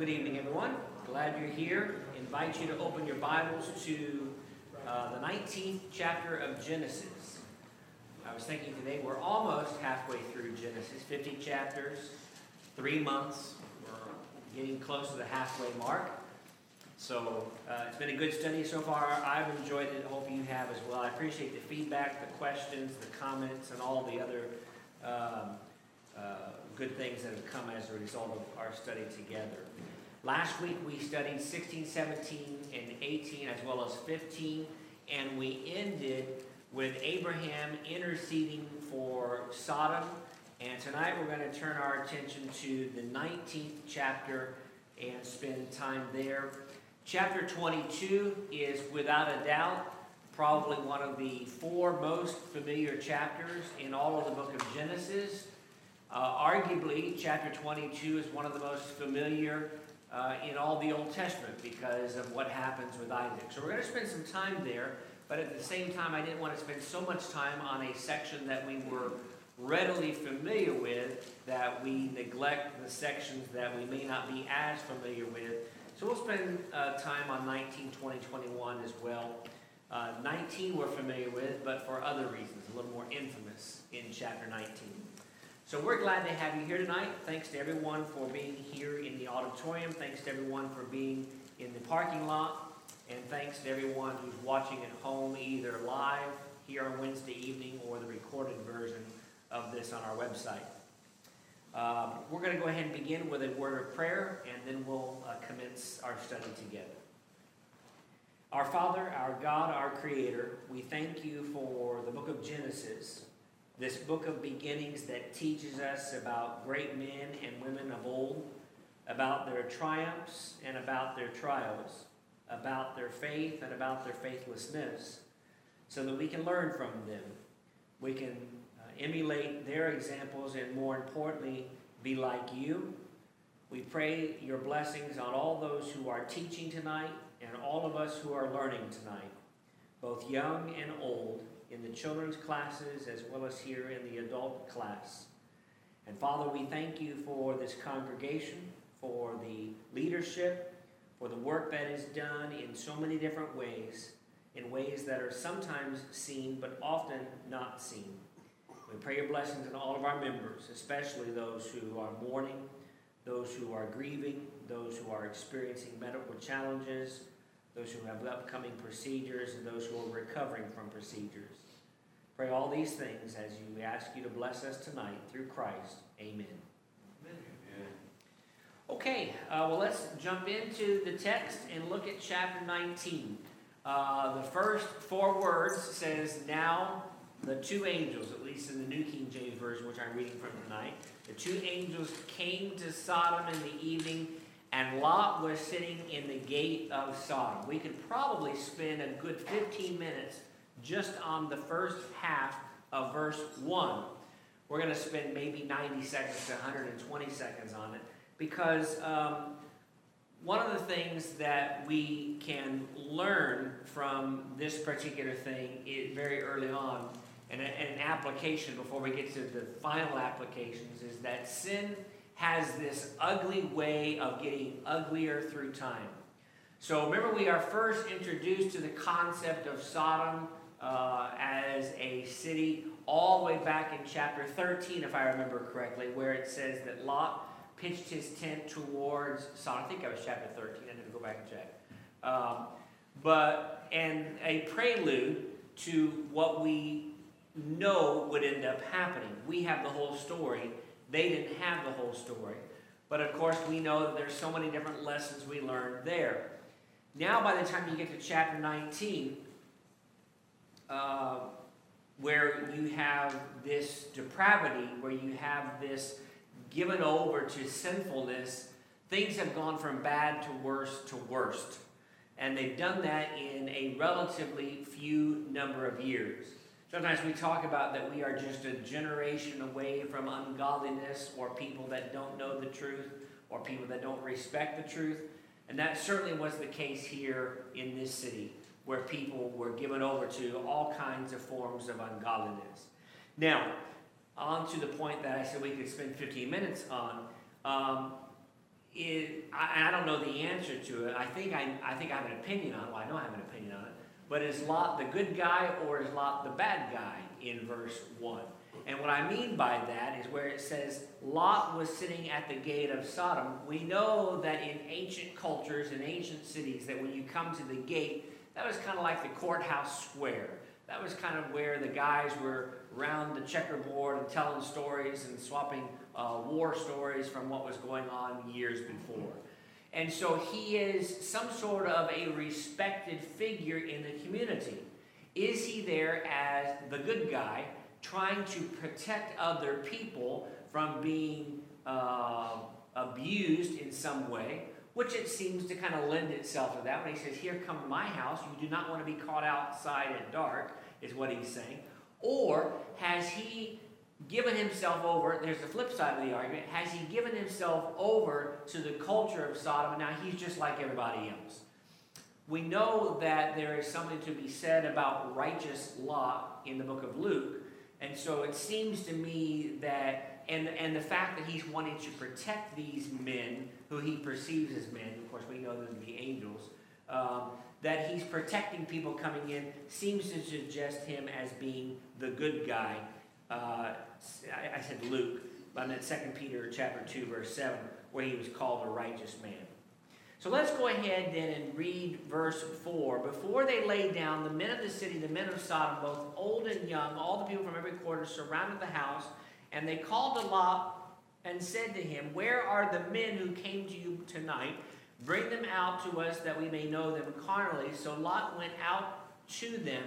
Good evening, everyone. Glad you're here. Invite you to open your Bibles to uh, the 19th chapter of Genesis. I was thinking today we're almost halfway through Genesis, 50 chapters, three months. We're getting close to the halfway mark. So uh, it's been a good study so far. I've enjoyed it. Hope you have as well. I appreciate the feedback, the questions, the comments, and all the other um, uh, good things that have come as a result of our study together. Last week we studied 16, 17, and 18, as well as 15, and we ended with Abraham interceding for Sodom. And tonight we're going to turn our attention to the 19th chapter and spend time there. Chapter 22 is without a doubt probably one of the four most familiar chapters in all of the book of Genesis. Uh, arguably, chapter 22 is one of the most familiar uh, in all the Old Testament because of what happens with Isaac. So we're going to spend some time there, but at the same time, I didn't want to spend so much time on a section that we were readily familiar with that we neglect the sections that we may not be as familiar with. So we'll spend uh, time on 19, 20, 21 as well. Uh, 19 we're familiar with, but for other reasons, a little more infamous in chapter 19. So we're glad to have you here tonight. Thanks to everyone for being here in the auditorium. Thanks to everyone for being in the parking lot. And thanks to everyone who's watching at home, either live here on Wednesday evening or the recorded version of this on our website. Um, we're going to go ahead and begin with a word of prayer, and then we'll uh, commence our study together. Our Father, our God, our Creator, we thank you for the book of Genesis this book of beginnings that teaches us about great men and women of old, about their triumphs and about their trials, about their faith and about their faithlessness, so that we can learn from them. We can uh, emulate their examples and, more importantly, be like you. We pray your blessings on all those who are teaching tonight and all of us who are learning tonight, both young and old in the children's classes as well as here in the adult class. And Father, we thank you for this congregation, for the leadership, for the work that is done in so many different ways, in ways that are sometimes seen but often not seen. We pray your blessings on all of our members, especially those who are mourning, those who are grieving, those who are experiencing medical challenges, those who have upcoming procedures, and those who are recovering from procedures. Pray all these things as you ask you to bless us tonight through Christ. Amen. Amen. Okay, uh, well, let's jump into the text and look at chapter 19. Uh, the first four words says, Now the two angels, at least in the New King James Version, which I'm reading from tonight, the two angels came to Sodom in the evening and Lot was sitting in the gate of Sodom. We could probably spend a good 15 minutes just on the first half of verse 1. We're going to spend maybe 90 seconds to 120 seconds on it because um, one of the things that we can learn from this particular thing very early on, and an application before we get to the final applications, is that sin has this ugly way of getting uglier through time. So remember, we are first introduced to the concept of Sodom uh, as a city all the way back in chapter 13, if I remember correctly, where it says that Lot pitched his tent towards Sodom. I think that was chapter 13. I need to go back and check. Um, but, and a prelude to what we know would end up happening. We have the whole story they didn't have the whole story. But of course, we know that there's so many different lessons we learned there. Now, by the time you get to chapter 19, uh, where you have this depravity, where you have this given over to sinfulness, things have gone from bad to worse to worst. And they've done that in a relatively few number of years. Sometimes we talk about that we are just a generation away from ungodliness or people that don't know the truth or people that don't respect the truth. And that certainly was the case here in this city, where people were given over to all kinds of forms of ungodliness. Now, on to the point that I said we could spend 15 minutes on. Um, it, I, I don't know the answer to it. I think I, I think I have an opinion on. Well, I know I have an opinion. But is Lot the good guy or is Lot the bad guy in verse 1? And what I mean by that is where it says Lot was sitting at the gate of Sodom. We know that in ancient cultures, in ancient cities, that when you come to the gate, that was kind of like the courthouse square. That was kind of where the guys were around the checkerboard and telling stories and swapping uh, war stories from what was going on years before. And so he is some sort of a respected figure in the community. Is he there as the good guy trying to protect other people from being uh, abused in some way? Which it seems to kind of lend itself to that when he says, Here, come to my house. You do not want to be caught outside at dark, is what he's saying. Or has he given himself over, there's the flip side of the argument, has he given himself over to the culture of Sodom and now he's just like everybody else? We know that there is something to be said about righteous Lot in the book of Luke, and so it seems to me that, and, and the fact that he's wanting to protect these men who he perceives as men, of course we know them to be angels, um, that he's protecting people coming in seems to suggest him as being the good guy uh, I, I, said Luke, but I meant 2 Peter chapter 2, verse 7, where he was called a righteous man. So let's go ahead then and read verse 4. Before they lay down, the men of the city, the men of Sodom, both old and young, all the people from every quarter surrounded the house, and they called to Lot and said to him, Where are the men who came to you tonight? Bring them out to us that we may know them carnally. So Lot went out to them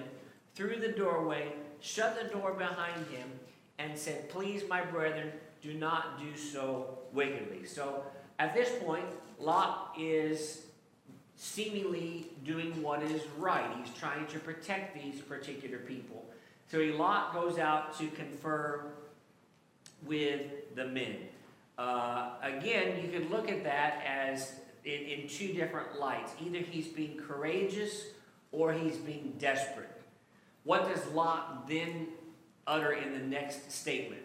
through the doorway shut the door behind him, and said, Please, my brethren, do not do so wickedly. So at this point, Lot is seemingly doing what is right. He's trying to protect these particular people. So Lot goes out to confer with the men. Uh, again, you could look at that as in, in two different lights. Either he's being courageous or he's being desperate. What does Lot then utter in the next statement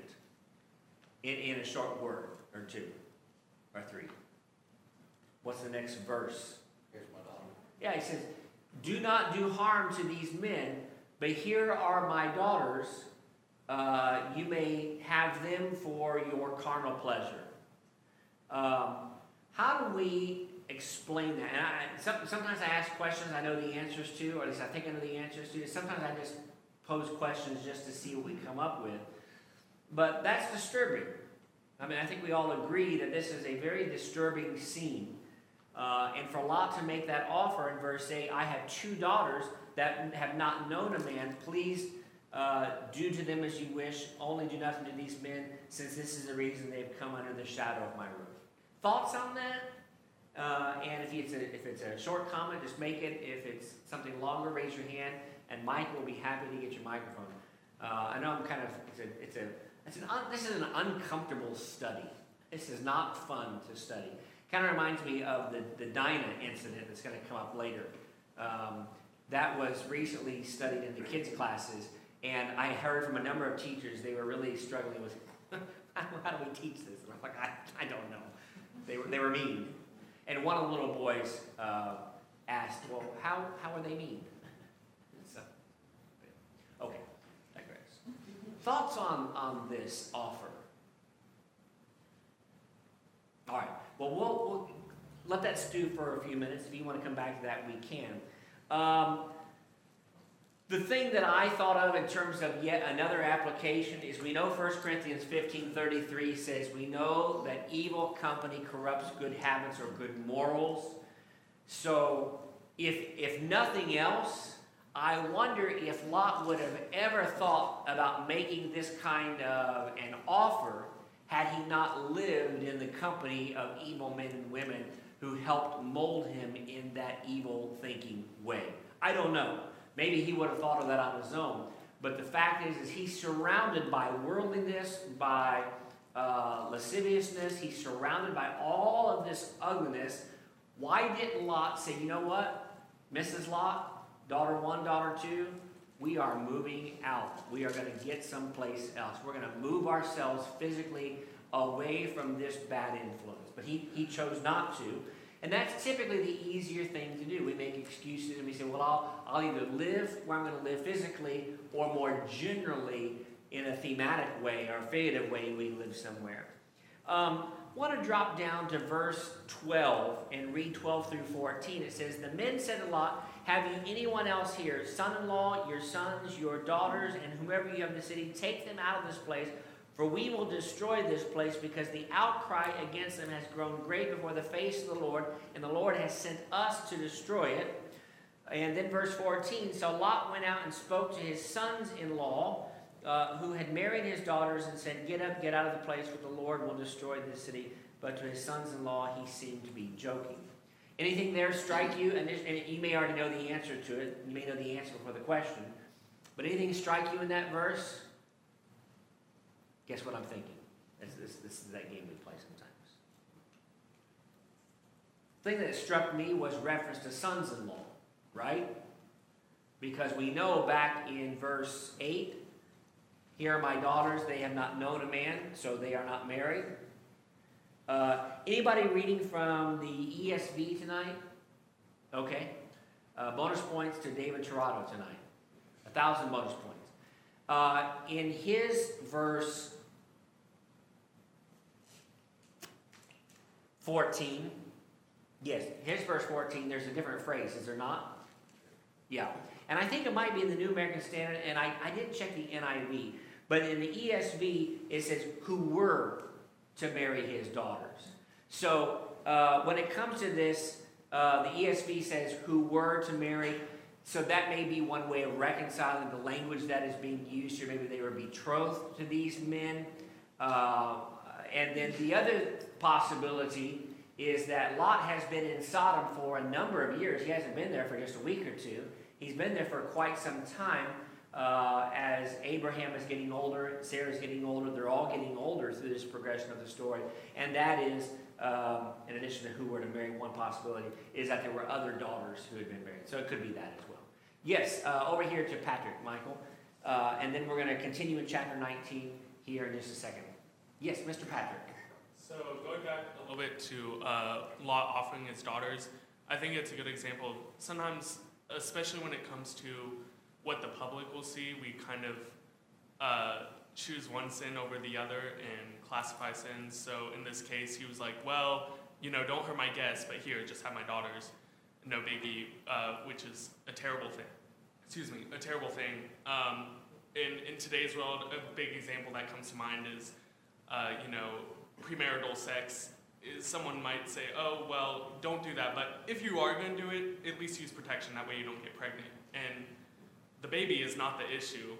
in, in a short word or two or three? What's the next verse? Here's my daughter. Yeah, he says, Do not do harm to these men, but here are my daughters. Uh, you may have them for your carnal pleasure. Um, how do we explain that. And I, some, sometimes I ask questions I know the answers to, or at least I think I know the answers to. Sometimes I just pose questions just to see what we come up with. But that's disturbing. I mean, I think we all agree that this is a very disturbing scene. Uh, and for Lot to make that offer in verse 8, I have two daughters that have not known a man. Please uh, do to them as you wish. Only do nothing to these men, since this is the reason they've come under the shadow of my roof. Thoughts on that? Uh, and if it's, a, if it's a short comment, just make it. If it's something longer, raise your hand, and Mike will be happy to get your microphone. Uh, I know I'm kind of, it's a, it's a, it's an un, this is an uncomfortable study. This is not fun to study. Kind of reminds me of the, the Dinah incident that's going to come up later. Um, that was recently studied in the kids' classes, and I heard from a number of teachers they were really struggling with how do we teach this? And I'm like, I, I don't know. They were, they were mean. And one of the little boys uh, asked, well, how, how are they mean? So, okay, digress. Thoughts on, on this offer? All right, well, we'll, we'll let that stew for a few minutes. If you want to come back to that, we can. Um, the thing that I thought of in terms of yet another application is we know 1 Corinthians 15 33 says, We know that evil company corrupts good habits or good morals. So, if, if nothing else, I wonder if Lot would have ever thought about making this kind of an offer had he not lived in the company of evil men and women who helped mold him in that evil thinking way. I don't know. Maybe he would have thought of that on his own. But the fact is, is he's surrounded by worldliness, by uh, lasciviousness. He's surrounded by all of this ugliness. Why didn't Lot say, you know what, Mrs. Lot, daughter one, daughter two, we are moving out. We are going to get someplace else. We're going to move ourselves physically away from this bad influence. but he, he chose not to. And that's typically the easier thing to do. We make excuses and we say, well, I'll, I'll either live where I'm going to live physically or more generally in a thematic way or a figurative way, we live somewhere. Um, want to drop down to verse 12 and read 12 through 14. It says, The men said to Lot, Have you anyone else here, son in law, your sons, your daughters, and whomever you have in the city? Take them out of this place, for we will destroy this place because the outcry against them has grown great before the face of the Lord, and the Lord has sent us to destroy it. And then verse 14 So Lot went out and spoke to his sons in law uh, who had married his daughters and said, Get up, get out of the place, for the Lord will destroy this city. But to his sons in law, he seemed to be joking. Anything there strike you? And, and, you may already know the answer to it. You may know the answer before the question. But anything strike you in that verse? Guess what I'm thinking? This, this, this is that game we play sometimes. The thing that struck me was reference to sons in law, right? Because we know back in verse 8 here are my daughters, they have not known a man, so they are not married. Uh, anybody reading from the ESV tonight? Okay. Uh, bonus points to David Tirado tonight. A thousand bonus points. Uh, in his verse 14, yes, here's verse 14, there's a different phrase, is there not? Yeah. And I think it might be in the New American Standard, and I, I didn't check the NIV. But in the ESV, it says, who were to marry his daughters. So uh, when it comes to this, uh, the ESV says, who were to marry. So that may be one way of reconciling the language that is being used here. Maybe they were betrothed to these men. Uh, and then the other possibility is that Lot has been in Sodom for a number of years. He hasn't been there for just a week or two. He's been there for quite some time uh, as Abraham is getting older, Sarah is getting older, they're all getting older through this progression of the story. And that is, um, in addition to who were to marry, one possibility is that there were other daughters who had been married. So it could be that as well. Yes, uh, over here to Patrick, Michael. Uh, and then we're going to continue in chapter 19 here in just a second. Yes, Mr. Patrick. So going back a little bit to uh, Lot offering his daughters, I think it's a good example. Sometimes, especially when it comes to what the public will see, we kind of uh, choose one sin over the other and classify sins. So in this case, he was like, well, you know, don't hurt my guests, but here, just have my daughters. No biggie, uh, which is a terrible thing. Excuse me, a terrible thing. Um, in, in today's world, a big example that comes to mind is, uh, you know, premarital sex. Someone might say, oh, well, don't do that, but if you are going to do it, at least use protection. That way you don't get pregnant. And the baby is not the issue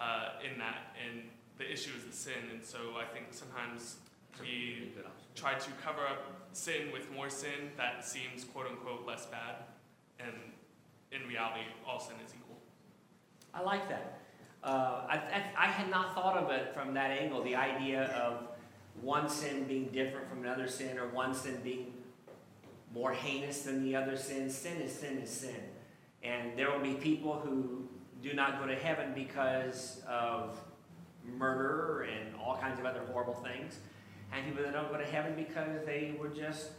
uh, in that, and the issue is the sin. And so I think sometimes we try to cover up sin with more sin that seems quote unquote less bad, and in reality, all sin is equal. I like that. Uh, I, I, I, had not thought of it from that angle the idea of one sin being different from another sin, or one sin being more heinous than the other sin. Sin is sin is sin. And there will be people who do not go to heaven because of murder and all kinds of other horrible things, and people that don't go to heaven because they were just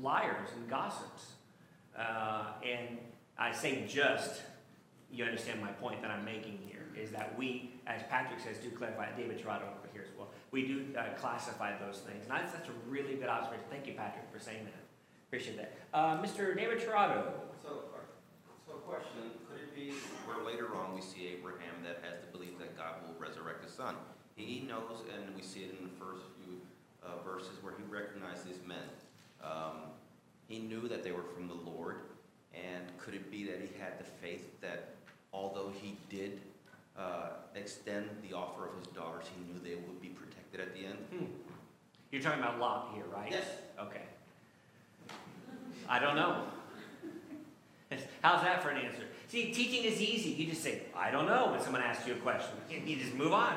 liars and gossips. Uh, and I say just, you understand my point that I'm making here, is that we, as Patrick says, do clarify, David Tirado over here as well, we do uh, classify those things. And that's, that's a really good observation. Thank you, Patrick, for saying that. Appreciate that. Uh, Mr. David Tirado. So, so question, could it be where later on we see Abraham that has the belief that God will resurrect his son. He knows, and we see it in the first few uh, verses where he recognized these men. Um, he knew that they were from the Lord, and could it be that he had the faith that although he did uh, extend the offer of his daughters, he knew they would be protected at the end? Hmm. You're talking about Lot here, right? Yes. Okay. I don't know. How's that for an answer? See, teaching is easy. You just say, I don't know, when someone asks you a question. You just move on.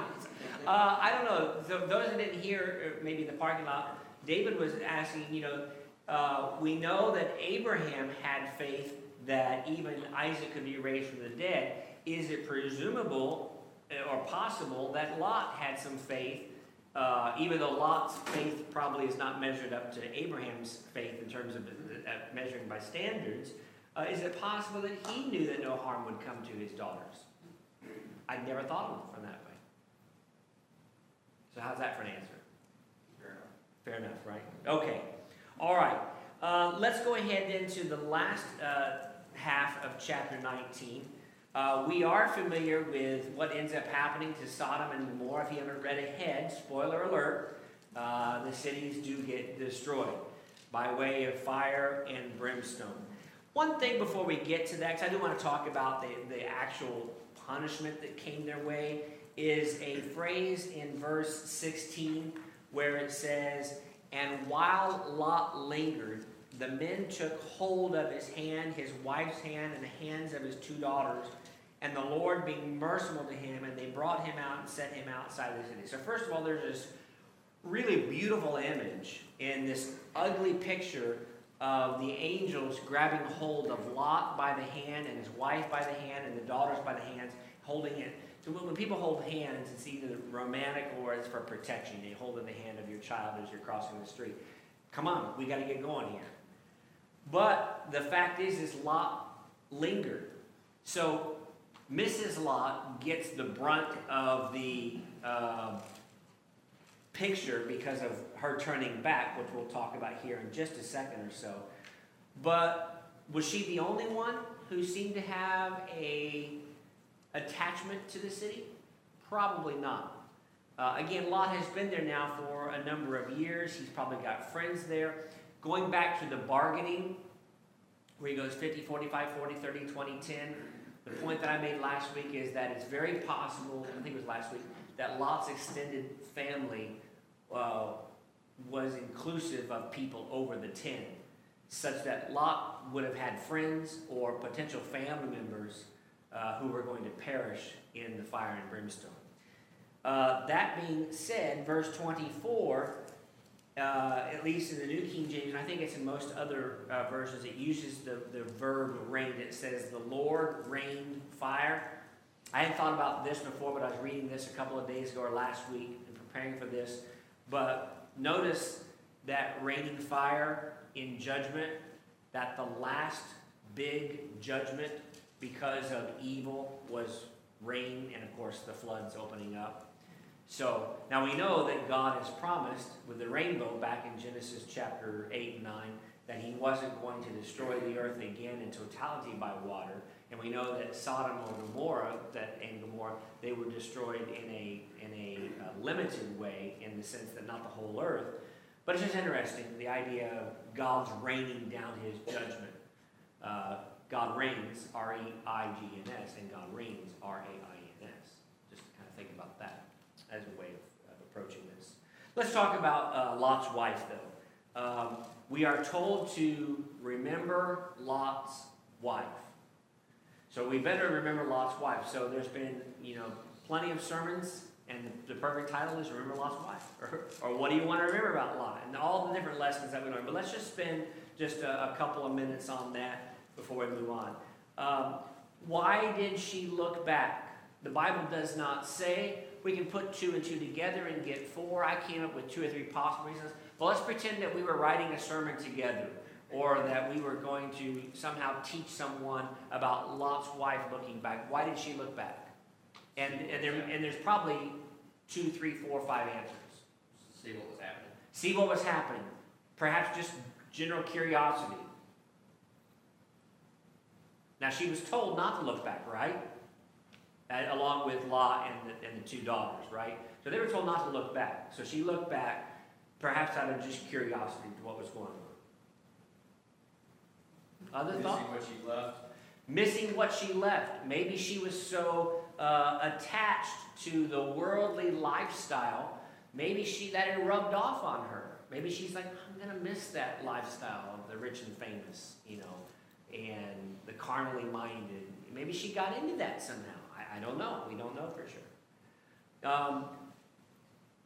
Uh, I don't know. So those that didn't hear, uh, maybe in the parking lot, David was asking, you know, uh, we know that Abraham had faith that even Isaac could be raised from the dead. Is it presumable uh, or possible that Lot had some faith uh, even though Lot's faith probably is not measured up to Abraham's faith in terms of uh, measuring by standards, uh, is it possible that he knew that no harm would come to his daughters? I never thought of it from that way. So how's that for an answer? Fair enough, Fair enough, right? Okay. All right. Uh, let's go ahead into the last uh, half of chapter 19. Uh, we are familiar with what ends up happening to Sodom and Gomorrah. If you haven't read ahead, spoiler alert, uh, the cities do get destroyed by way of fire and brimstone. One thing before we get to that, because I do want to talk about the, the actual punishment that came their way, is a phrase in verse 16 where it says, And while Lot lingered, the men took hold of his hand, his wife's hand, and the hands of his two daughters, and the Lord being merciful to him, and they brought him out and set him outside the city. So, first of all, there's this really beautiful image in this ugly picture of the angels grabbing hold of Lot by the hand and his wife by the hand and the daughters by the hands, holding it. So when people hold hands, it's either romantic or it's for protection. They hold in the hand of your child as you're crossing the street. Come on, we got to get going here. But the fact is, is Lot lingered. So Mrs. Lot gets the brunt of the uh, picture because of her turning back, which we'll talk about here in just a second or so. But was she the only one who seemed to have a attachment to the city? Probably not. Uh, again, Lot has been there now for a number of years. He's probably got friends there. Going back to the bargaining, where he goes 50, 45, 40, 30, 20, 10, the point that I made last week is that it's very possible, I think it was last week, that Lot's extended family uh, was inclusive of people over the 10, such that Lot would have had friends or potential family members uh, who were going to perish in the fire and brimstone. Uh, that being said, verse 24, uh, at least in the New King James, and I think it's in most other uh, versions, it uses the, the verb rain. It says, The Lord rained fire. I hadn't thought about this before, but I was reading this a couple of days ago or last week and preparing for this. But notice that raining fire in judgment, that the last big judgment because of evil was rain and, of course, the floods opening up. So now we know that God has promised with the rainbow back in Genesis chapter 8 and 9 that he wasn't going to destroy the earth again in totality by water. And we know that Sodom or Gomorrah, that and Gomorrah, they were destroyed in a in a uh, limited way, in the sense that not the whole earth. But it's just interesting the idea of God's raining down His judgment. Uh, God reigns, R E I G N S, and God reigns, R A I N S. Just kind of think about that as a way of, of approaching this. Let's talk about uh, Lot's wife, though. Um, we are told to remember Lot's wife. So we better remember Lot's wife. So there's been, you know, plenty of sermons, and the, the perfect title is Remember Lot's Wife. Or, or what do you want to remember about Lot? And all the different lessons that we learn. But let's just spend just a, a couple of minutes on that before we move on. Um, why did she look back? The Bible does not say. We can put two and two together and get four. I came up with two or three possible reasons. But let's pretend that we were writing a sermon together or that we were going to somehow teach someone about Lot's wife looking back. Why did she look back? And, and, there, and there's probably two, three, four, five answers. See what was happening. See what was happening. Perhaps just general curiosity. Now, she was told not to look back, right? Along with Lot and the, and the two daughters, right? So they were told not to look back. So she looked back, perhaps out of just curiosity to what was going on. Other Missing thoughts? what she left. missing what she left. Maybe she was so uh, attached to the worldly lifestyle. Maybe she that had rubbed off on her. Maybe she's like, I'm gonna miss that lifestyle of the rich and famous, you know, and the carnally minded. Maybe she got into that somehow. I, don't know. We don't know for sure. Um,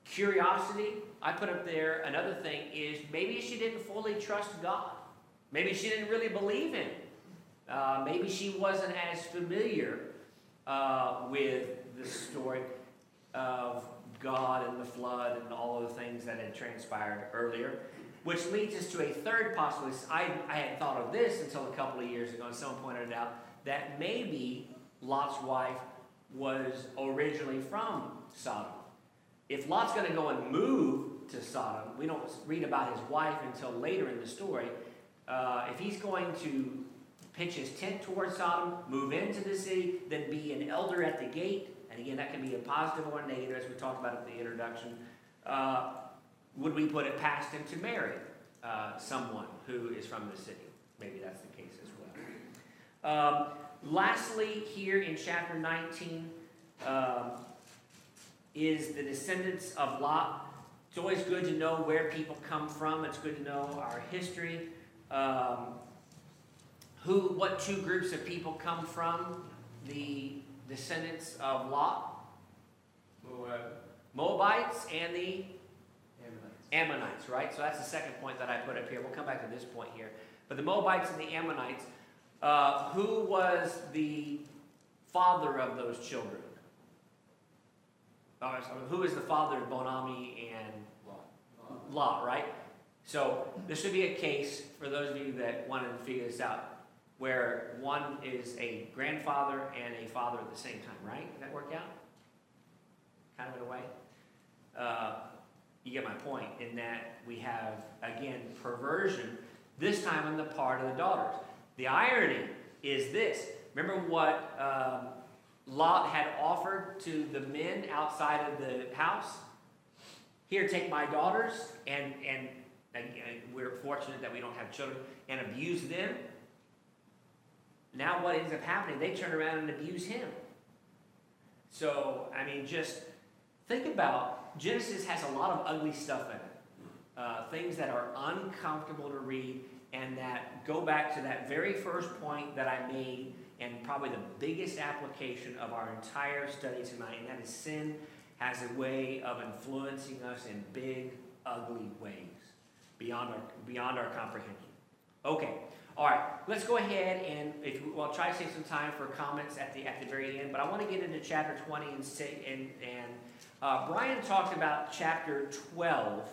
curiosity. I put up there. Another thing is maybe she didn't fully trust God. Maybe she didn't really believe Him. Uh, maybe she wasn't as familiar uh, with the story of God and the flood and all of the things that had transpired earlier. Which leads us to a third possibility. I, I hadn't thought of this until a couple of years ago, and someone pointed it out that maybe Lot's wife was originally from Sodom. If Lot's going to go and move to Sodom, we don't read about his wife until later in the story. Uh, if he's going to pitch his tent towards Sodom, move into the city, then be an elder at the gate, and again, that can be a positive or a negative, as we talked about in the introduction. Uh, would we put it past him to marry uh, someone who is from the city? Maybe that's the case as well. Um, lastly, here in chapter 19 um, is the descendants of Lot. It's always good to know where people come from. It's good to know our history. Um, who, what two groups of people come from? The descendants of Lot, Moabites, and the Ammonites, right? So that's the second point that I put up here. We'll come back to this point here. But the Moabites and the Ammonites, uh, who was the father of those children? Sorry, who is the father of Ben-Ammi and Lot, right? So this would be a case for those of you that wanted to figure this out, where one is a grandfather and a father at the same time, right? Does that work out? Kind of in a way. Uh, you get my point in that we have, again, perversion, this time on the part of the daughters. The irony is this remember what um, Lot had offered to the men outside of the house? Here, take my daughters, and, and, and we're fortunate that we don't have children, and abuse them. Now, what ends up happening? They turn around and abuse him. So, I mean, just think about Genesis has a lot of ugly stuff in it. Uh, things that are uncomfortable to read and that go back to that very first point that I made and probably the biggest application of our entire study tonight, and that is sin has a way of influencing us in big, ugly ways beyond our, beyond our comprehension. Okay, all right, let's go ahead and if we, well, I'll try to save some time for comments at the at the very end, but I want to get into chapter 20 and say and and uh, Brian talked about chapter 12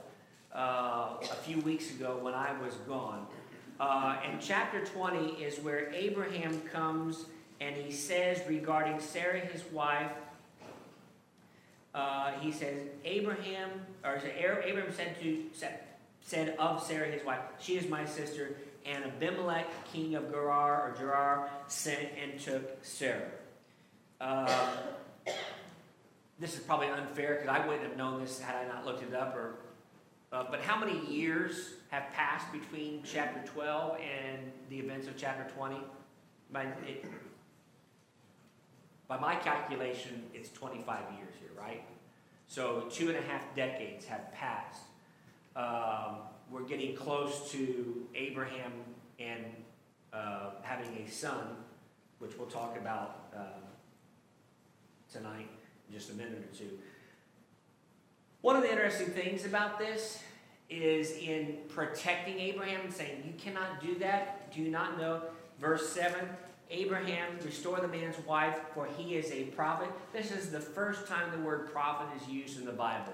uh, a few weeks ago when I was gone. Uh, and chapter 20 is where Abraham comes and he says regarding Sarah, his wife, uh, he says, Abraham, or Abraham said to said of Sarah, his wife, she is my sister, and Abimelech, king of Gerar or Gerar, sent and took Sarah. Uh, this is probably unfair because I wouldn't have known this had I not looked it up. Or, uh, but how many years have passed between chapter 12 and the events of chapter 20? By, it, by my calculation, it's 25 years here, right? So two and a half decades have passed. Um, we're getting close to Abraham and uh, having a son, which we'll talk about uh, tonight in just a minute or two. One of the interesting things about this is in protecting Abraham and saying, You cannot do that. Do not know? Verse 7 Abraham, restore the man's wife, for he is a prophet. This is the first time the word prophet is used in the Bible.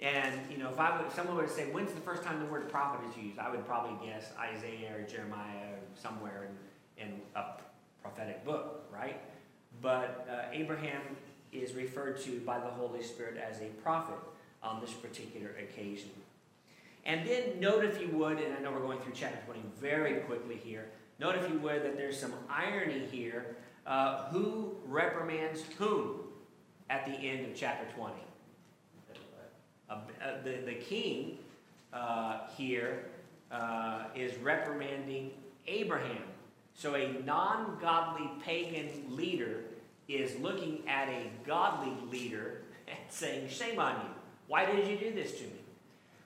And, you know, if, I would, someone to say, when's the first time the word prophet is used? I would probably guess Isaiah or Jeremiah or somewhere in, in a prophetic book, right? But uh, Abraham is referred to by the Holy Spirit as a prophet on this particular occasion. And then note, if you would, and I know we're going through chapter 20 very quickly here, note, if you would, that there's some irony here. Uh, who reprimands whom at the end of chapter 20? Uh, the, the king uh, here uh, is reprimanding Abraham. So a non godly pagan leader is looking at a godly leader and saying, Shame on you. Why did you do this to me?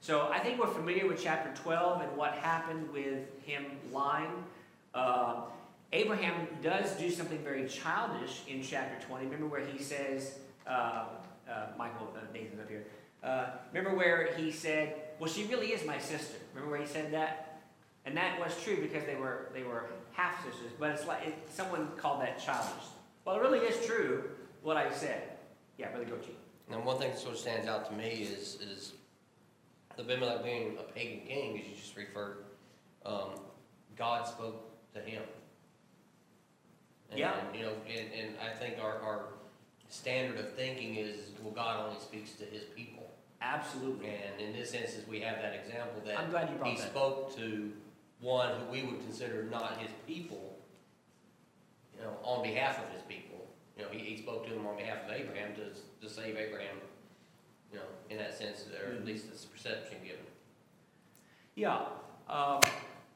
So I think we're familiar with chapter 12 and what happened with him lying. Uh, Abraham does do something very childish in chapter 20. Remember where he says, uh, uh, Michael, uh, Nathan's up here. Uh, remember where he said, "Well, she really is my sister." Remember where he said that, and that was true because they were they were half sisters. But it's like it, someone called that childish. Well, it really is true what I said. Yeah, Brother Gochi. And one thing that sort of stands out to me is, is Abimelech being a pagan king, as you just referred, um, God spoke to him. And, Yeah. You know, and, and I think our, our standard of thinking is, well, God only speaks to his people. Absolutely. And in this instance, we have that example that I'm glad you he brought that. spoke to one who we would consider not his people, you know, on behalf of his people. You know, he, he spoke to him on behalf of Abraham to, to save Abraham, you know, in that sense, or at least it's perception given. Yeah, um,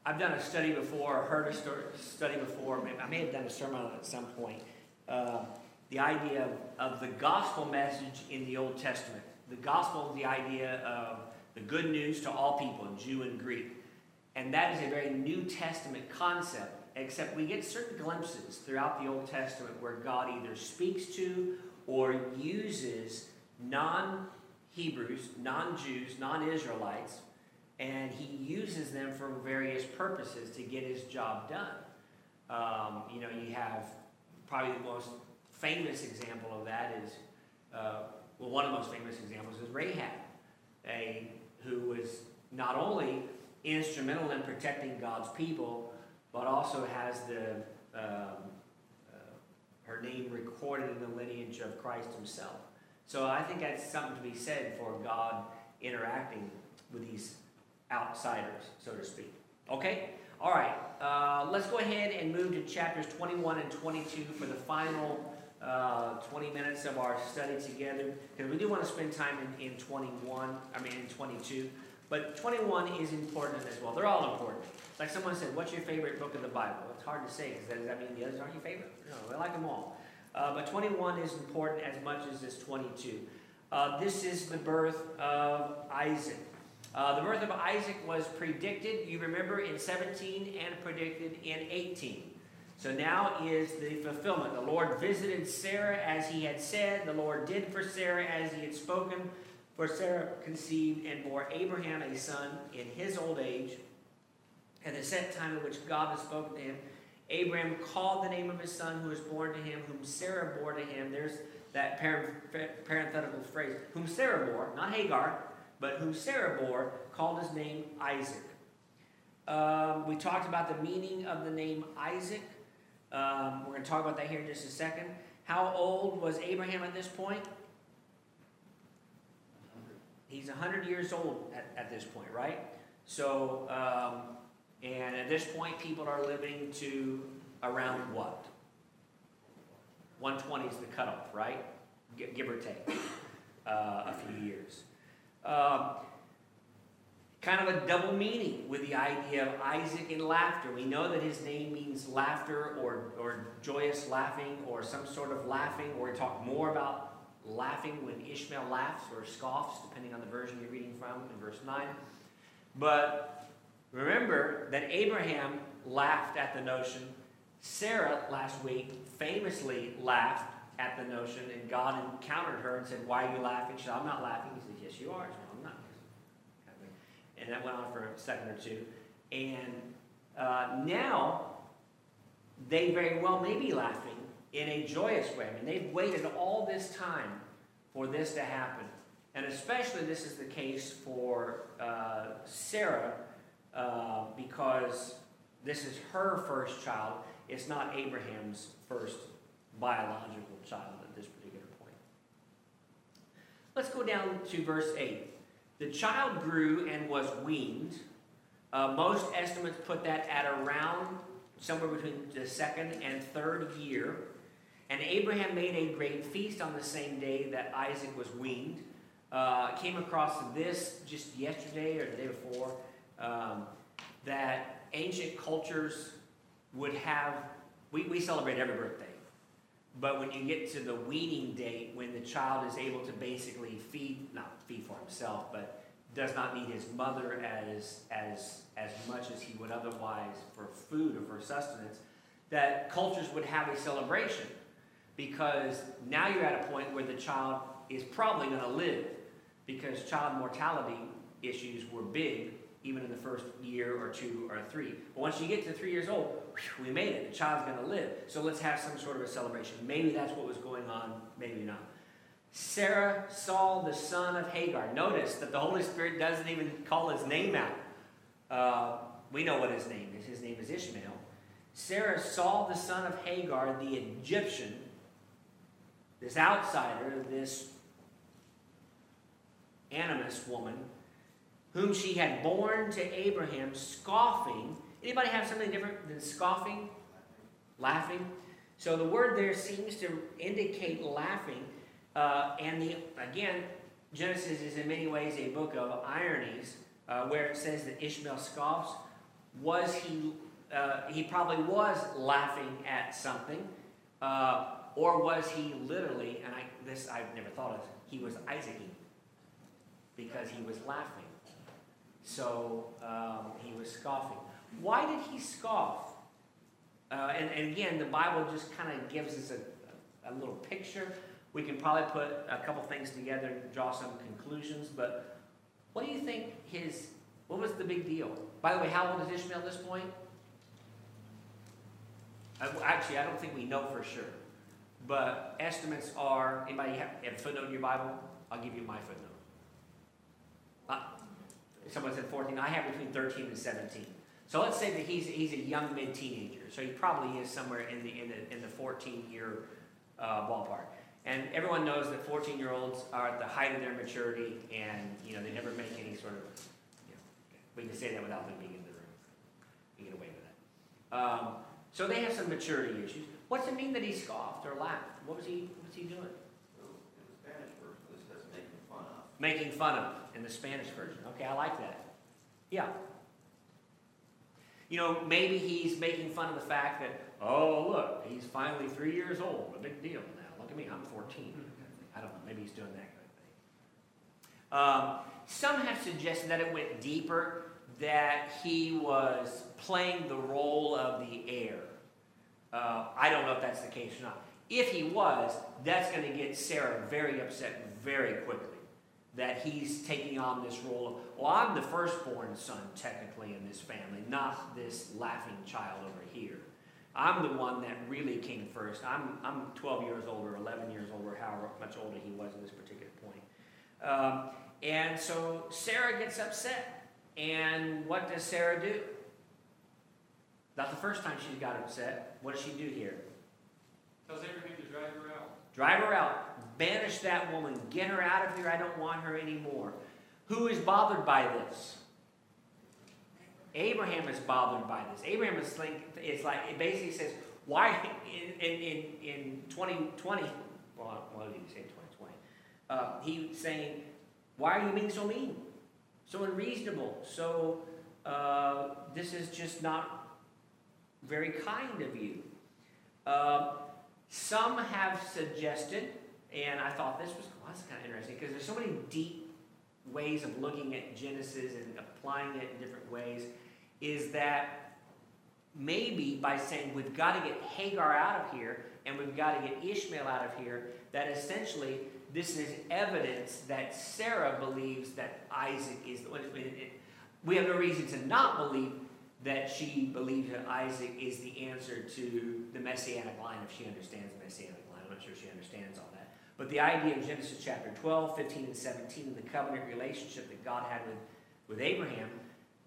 I've done a study before, or heard a stor- study before, I may have done a sermon on it at some point. Uh, the idea of, of the gospel message in the Old Testament. The gospel the idea of the good news to all people, Jew and Greek. And that is a very New Testament concept, except we get certain glimpses throughout the Old Testament where God either speaks to or uses non Hebrews, non Jews, non Israelites, and he uses them for various purposes to get his job done. Um, you know, you have probably the most famous example of that is, uh, well, one of the most famous examples is Rahab, a, who was not only instrumental in protecting God's people, but also has the um, uh, her name recorded in the lineage of Christ Himself. So I think that's something to be said for God interacting with these outsiders, so to speak. Okay? All right. Uh, let's go ahead and move to chapters 21 and 22 for the final uh, 20 minutes of our study together. Because we do want to spend time in, in 21, I mean, in 22. But 21 is important as well. They're all important. Like someone said, what's your favorite book of the Bible? It's hard to say because does that mean the others aren't your favorite? No, I like them all. Uh, but 21 is important as much as this 22. Uh, this is the birth of Isaac. Uh, the birth of Isaac was predicted, you remember, in 17 and predicted in 18. So now is the fulfillment. The Lord visited Sarah as he had said. The Lord did for Sarah as he had spoken. For Sarah conceived and bore Abraham a son in his old age, at the set time in which God had spoken to him. Abraham called the name of his son who was born to him, whom Sarah bore to him. There's that parenthetical phrase, whom Sarah bore, not Hagar, but whom Sarah bore, called his name Isaac. Um, we talked about the meaning of the name Isaac. Um, we're going to talk about that here in just a second. How old was Abraham at this point? He's 100 years old at, at this point, right? So, um, and at this point, people are living to around what? 120 is the cutoff, right? Gi- Give or take uh, a few years. Um, kind of a double meaning with the idea of Isaac and laughter. We know that his name means laughter or, or joyous laughing or some sort of laughing, or we talk more about laughing when Ishmael laughs or scoffs, depending on the version you're reading from in verse 9. But remember that Abraham laughed at the notion. Sarah last week famously laughed at the notion, and God encountered her and said, Why are you laughing? She said, I'm not laughing. He said, Yes, you are. She said, I'm not. And that went on for a second or two. And uh, now they very well may be laughing in a joyous way. I mean, they've waited all this time for this to happen. And especially this is the case for uh, Sarah uh, because this is her first child. It's not Abraham's first biological child at this particular point. Let's go down to verse 8. The child grew and was weaned. Uh, most estimates put that at around somewhere between the second and third year. And Abraham made a great feast on the same day that Isaac was weaned. Uh, came across this just yesterday or the day before um, that ancient cultures would have, we, we celebrate every birthday. But when you get to the weaning date, when the child is able to basically feed, not feed for himself, but does not need his mother as, as, as much as he would otherwise for food or for sustenance, that cultures would have a celebration because now you're at a point where the child is probably going to live because child mortality issues were big even in the first year or two or three. But once you get to three years old, we made it. The child's going to live. So let's have some sort of a celebration. Maybe that's what was going on, maybe not. Sarah saw the son of Hagar. Notice that the Holy Spirit doesn't even call his name out. Uh, we know what his name is. His name is Ishmael. Sarah saw the son of Hagar, the Egyptian, this outsider, this animist woman, whom she had borne to Abraham, scoffing. Anybody have something different than scoffing? Laughing. So the word there seems to indicate laughing. Uh, and the, again, Genesis is in many ways a book of ironies, uh, where it says that Ishmael scoffs. Was he? Uh, he probably was laughing at something, uh, or was he literally? And I, this I've never thought of. He was Isaacing because he was laughing. So um, he was scoffing. Why did he scoff? Uh, and, and again, the Bible just kind of gives us a, a, little picture. We can probably put a couple things together and draw some conclusions, but what do you think his, what was the big deal? By the way, how old is Ishmael at this point? Actually, I don't think we know for sure. But estimates are, anybody have a footnote in your Bible? I'll give you my footnote. Someone said 14, I have between 13 and 17. So let's say that he's, he's a young mid-teenager, so he probably is somewhere in the, in the, in the 14-year uh, ballpark. And everyone knows that 14-year-olds are at the height of their maturity, and, you know, they never make any sort of, you know, we can say that without them being in the room. We get away with that. Um, so they have some maturity issues. What's it mean that he scoffed or laughed? What was he, what was he doing? So in the Spanish version, this says making fun of. Making fun of in the Spanish version. Okay, I like that. Yeah. You know, maybe he's making fun of the fact that, oh, look, he's finally three years old. A big deal now. Look at me, I'm 14. I don't know, maybe he's doing that kind of thing. Um, some have suggested that it went deeper, that he was playing the role of the heir. Uh, I don't know if that's the case or not. If he was, that's going to get Sarah very upset very quickly that he's taking on this role of, well, I'm the firstborn son, technically, in this family, not this laughing child over here. I'm the one that really came first. I'm, I'm 12 years older, 11 years older, however much older he was at this particular point. Um, and so Sarah gets upset. And what does Sarah do? Not the first time she's got upset. What does she do here? Tells Abraham to drive her out. Drive her out. Banish that woman. Get her out of here. I don't want her anymore. Who is bothered by this? Abraham is bothered by this. Abraham is like, it's like it basically says, why in, in, in, in 2020, well, what did he say 2020? Uh, he's saying, why are you being so mean? So unreasonable. So uh, this is just not very kind of you. Uh, some have suggested, and I thought this was well, kind of interesting because there's so many deep ways of looking at Genesis and applying it in different ways, is that maybe by saying we've got to get Hagar out of here and we've got to get Ishmael out of here, that essentially this is evidence that Sarah believes that Isaac is the one. We have no reason to not believe that she believes that Isaac is the answer to the messianic line if she understands the messianic line. I'm not sure she understands all. But the idea of Genesis chapter 12, 15, and 17, and the covenant relationship that God had with, with Abraham,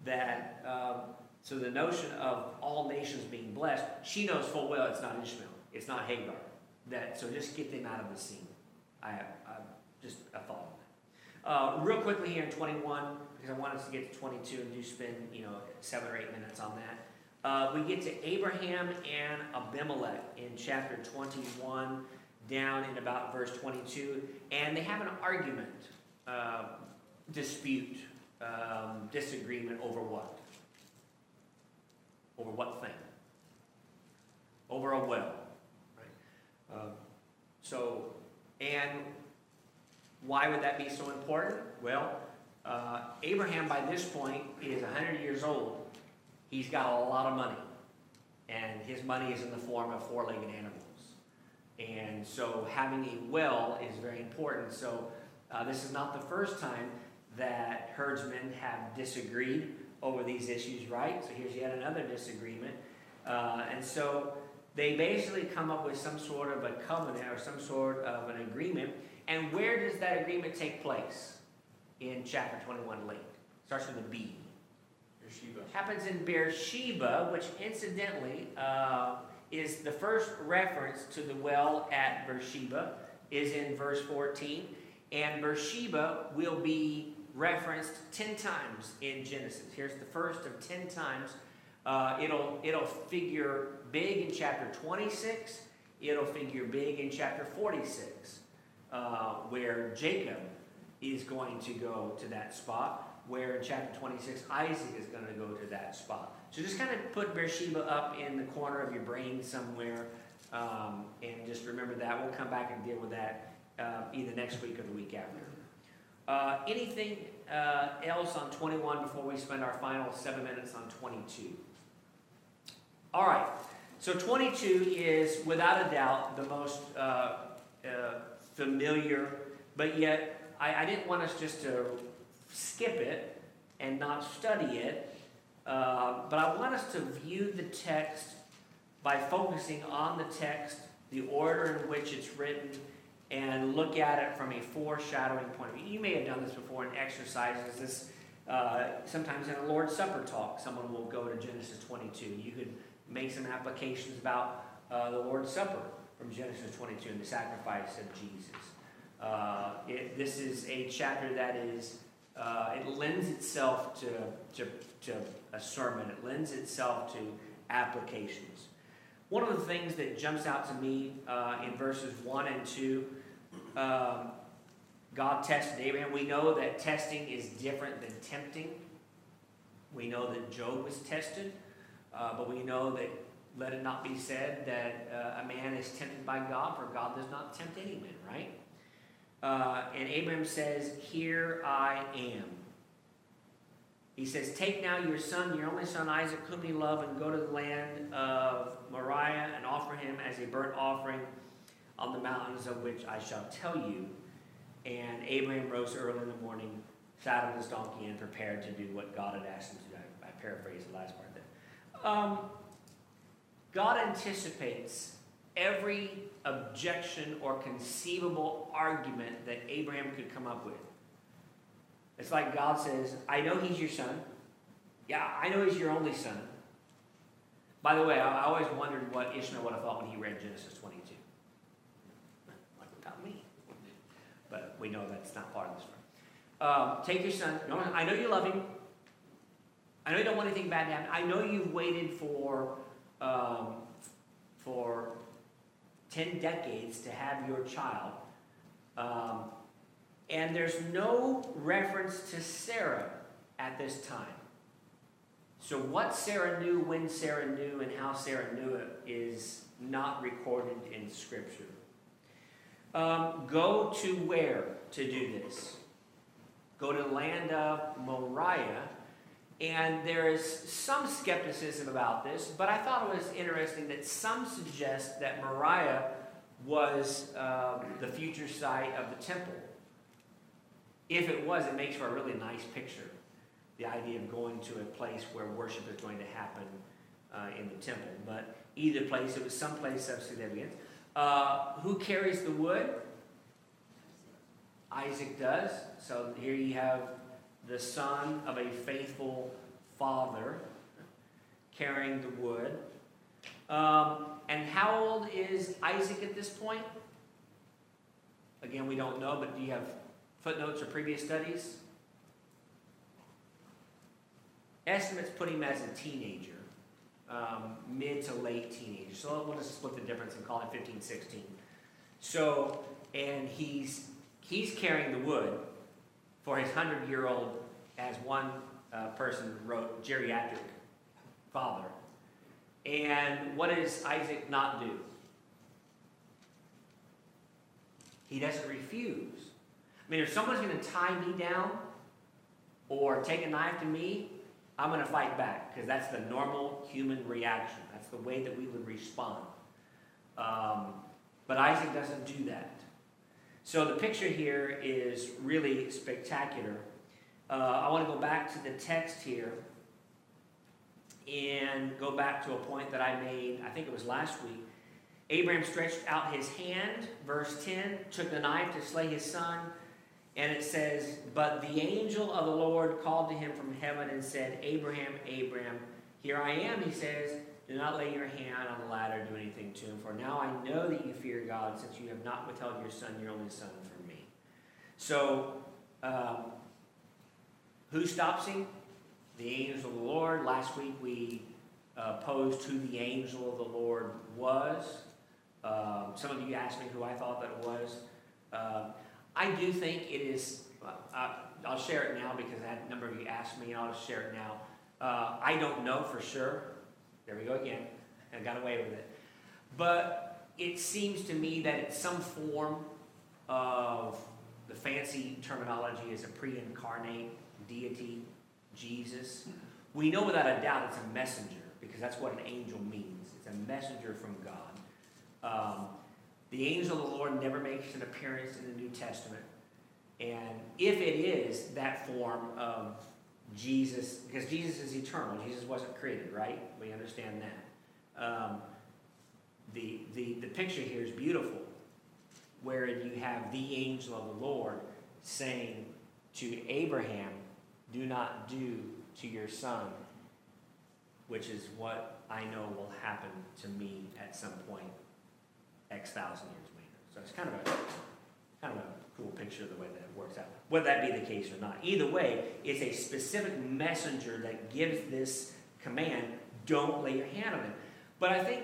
that, um, so the notion of all nations being blessed, she knows full well it's not Ishmael, it's not Hagar. That, so just get them out of the scene. I, I just a thought on that. Uh, real quickly here in 21, because I want us to get to 22 and do spend, you know, seven or eight minutes on that. Uh, we get to Abraham and Abimelech in chapter 21, down in about verse 22, and they have an argument, uh, dispute, um, disagreement over what? Over what thing? Over a well. Right? Um, so, and why would that be so important? Well, uh, Abraham, by this point, is 100 years old. He's got a lot of money. And his money is in the form of four legged animals. And so having a well is very important. So uh, this is not the first time that herdsmen have disagreed over these issues, right? So here's yet another disagreement. Uh, and so they basically come up with some sort of a covenant or some sort of an agreement And where does that agreement take place? In chapter 21 late. Starts with a B. Beersheba. Happens in Beersheba, which incidentally uh, is the first reference to the well at Beersheba, is in verse 14. And Beersheba will be referenced 10 times in Genesis. Here's the first of 10 times. Uh, it'll, it'll figure big in chapter 26. It'll figure big in chapter 46, uh, where Jacob is going to go to that spot, where in chapter 26, Isaac is going to go to that spot. So just kind of put Beersheba up in the corner of your brain somewhere, um, and just remember that. We'll come back and deal with that uh, either next week or the week after. Uh, anything uh, else on 21 before we spend our final seven minutes on 22? All right, so 22 is without a doubt the most uh, uh, familiar, but yet I, I, didn't want us just to skip it and not study it, uh, but I want us to view the text by focusing on the text, the order in which it's written, and look at it from a foreshadowing point of view. You may have done this before in exercises. This uh, sometimes in a Lord's Supper talk, someone will go to Genesis 22. You could make some applications about uh, the Lord's Supper from Genesis 22 and the sacrifice of Jesus. Uh, it, this is a chapter that is, uh, it lends itself to, to, to a sermon. It lends itself to applications. One of the things that jumps out to me uh, in verses 1 and 2, um, God tested Abraham. We know that testing is different than tempting. We know that Job was tested. Uh, but we know that let it not be said that uh, a man is tempted by God, for God does not tempt any man, right? Uh, and Abraham says, Here I am. He says, Take now your son, your only son Isaac, whom you love, and go to the land of Moriah and offer him as a burnt offering on the mountains of which I shall tell you. And Abraham rose early in the morning, sat on his donkey, and prepared to do what God had asked him to do. I, I paraphrase the last part. Um, God anticipates every objection or conceivable argument that Abraham could come up with. It's like God says, I know he's your son. Yeah, I know he's your only son. By the way, I, always wondered what Ishmael would have thought when he read Genesis 22. Like, about me. But we know that's not part of the story. Um, take your son. I know you love him. I know you don't want anything bad to happen. I know you've waited for um, for ten decades to have your child, um, and there's no reference to Sarah at this time. So what Sarah knew, when Sarah knew, and how Sarah knew it is not recorded in Scripture. Um, go to where to do this? Go to the land of Moriah and there is some skepticism about this, but I thought it was interesting that some suggest that Moriah was uh, the future site of the temple. If it was, it makes for a really nice picture. The idea of going to a place where worship is going to happen uh, in the temple. But either place, it was some place of significance. Uh, who carries the wood? Isaac does. So here you have the son of a faithful father carrying the wood. Um, and how old is Isaac at this point? Again, we don't know, but do you have footnotes or previous studies? Estimates put him as a teenager, um, mid to late teenager. So we'll just split the difference and call it 15, 16. So, and he's he's carrying the wood for his 100 year old, as one uh, person wrote, geriatric father. And what does Isaac not do? He doesn't refuse. I mean, if someone's going to tie me down or take a knife to me, I'm going to fight back because that's the normal human reaction. That's the way that we would respond. Um, but Isaac doesn't do that. So the picture here is really spectacular. Uh, I want to go back to the text here and go back to a point that I made, I think it was last week. Abraham stretched out his hand, verse 10, took the knife to slay his son. And it says, But the angel of the Lord called to him from heaven and said, Abraham, Abraham, here I am, he says. Do not lay your hand on the ladder, do anything to him. For now I know that you fear God, since you have not withheld your son, your only son, from me. So, um, who stops him? The angel of the Lord. Last week we uh, posed who the angel of the Lord was. Um, some of you asked me who I thought that it was. Uh, I do think it is, uh, I'll share it now because a number of you asked me, and I'll share it now. Uh, I don't know for sure. There we go again. I got away with it. But it seems to me that it's some form of the fancy terminology is a pre incarnate deity, Jesus. We know without a doubt it's a messenger because that's what an angel means. It's a messenger from God. Um, the angel of the Lord never makes an appearance in the New Testament. And if it is that form of Jesus, because Jesus is eternal, Jesus wasn't created, right? We understand that. Um, the, the, the picture here is beautiful, where you have the angel of the Lord saying to Abraham, Do not do to your son, which is what I know will happen to me at some point X thousand years later. So it's kind of a kind of a cool picture of the way that it works out. Whether that be the case or not. Either way, it's a specific messenger that gives this command, don't lay your hand on him. But I think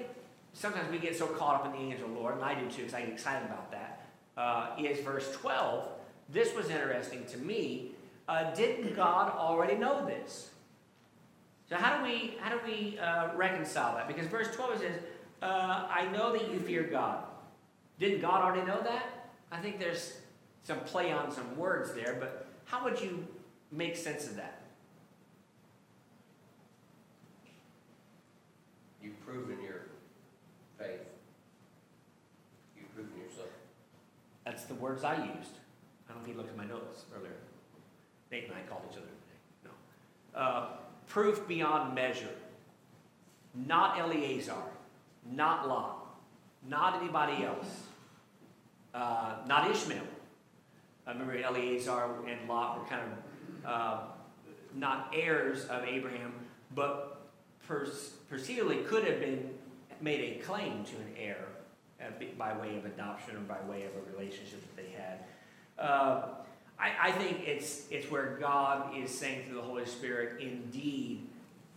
sometimes we get so caught up in the angel of the Lord, and I do too, because I get excited about that. Uh, is verse 12. This was interesting to me. Uh, didn't God already know this? So how do we how do we uh, reconcile that? Because verse 12 says, uh, I know that you fear God. Didn't God already know that? I think there's some play on some words there, but how would you make sense of that? You've proven your faith. You've proven yourself. That's the words I used. I don't if you looked at my notes earlier. Nate and I called each other today. No. Uh, proof beyond measure. Not Eleazar. Not Lot. Not anybody else. Not Ishmael. I remember Eleazar and Lot were kind of uh, not heirs of Abraham, but perceivably could have been made a claim to an heir uh, by way of adoption or by way of a relationship that they had. Uh, I, I, think it's, it's where God is saying through the Holy Spirit, indeed,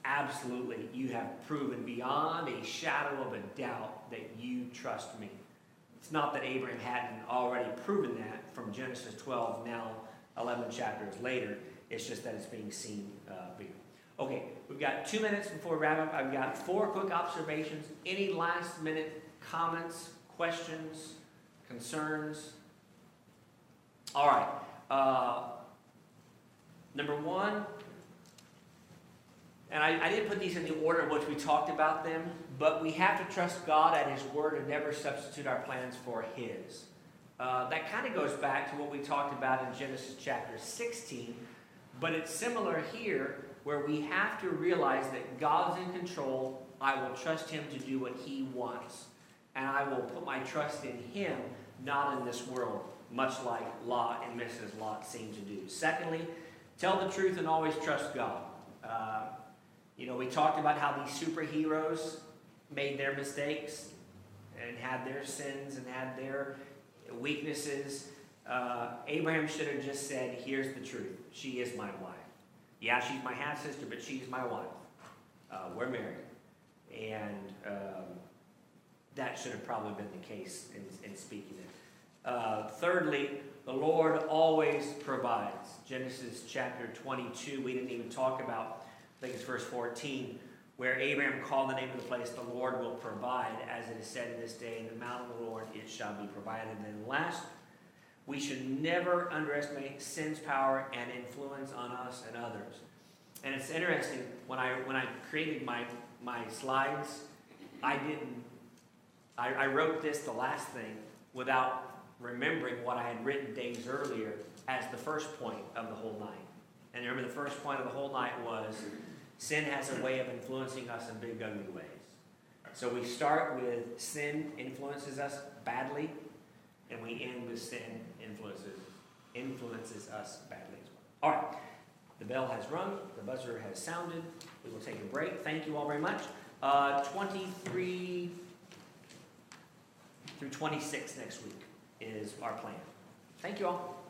absolutely, you have proven beyond a shadow of a doubt that you trust me. It's not that Abraham hadn't already proven that from Genesis 12, now 11 chapters later. It's just that it's being seen uh, bigger. Okay, we've got two minutes before we wrap up. I've got four quick observations. Any last minute comments, questions, concerns? All right. Uh, number one, and I, I, didn't put these in the order in which we talked about them, but we have to trust God at His Word and never substitute our plans for His. Uh, that kind of goes back to what we talked about in Genesis chapter 16, but it's similar here where we have to realize that God's in control. I will trust Him to do what He wants, and I will put my trust in Him, not in this world, much like Lot and Mrs. Lot seem to do. Secondly, tell the truth and always trust God. Uh, you know, we talked about how these superheroes made their mistakes and had their sins and had their weaknesses. Uh, Abraham should have just said, Here's the truth. She is my wife. Yeah, she's my half sister, but she's my wife. Uh, we're married. And um, that should have probably been the case in, in speaking it. Uh, thirdly, the Lord always provides. Genesis chapter 22, we didn't even talk about I think it's verse 14, where Abraham called the name of the place, the Lord will provide, as it is said in this day, in the mount of the Lord it shall be provided. And last, we should never underestimate sin's power and influence on us and others. And it's interesting, when I, when I created my, my slides, I didn't, I, I wrote this, the last thing, without remembering what I had written days earlier as the first point of the whole night. And remember, the first point of the whole night was sin has a way of influencing us in big, ugly ways. So we start with sin influences us badly, and we end with sin influences, influences us badly as well. All right, the bell has rung, the buzzer has sounded, we will take a break. Thank you all very much. Uh, twenty-three through twenty-six next week is our plan. Thank you all.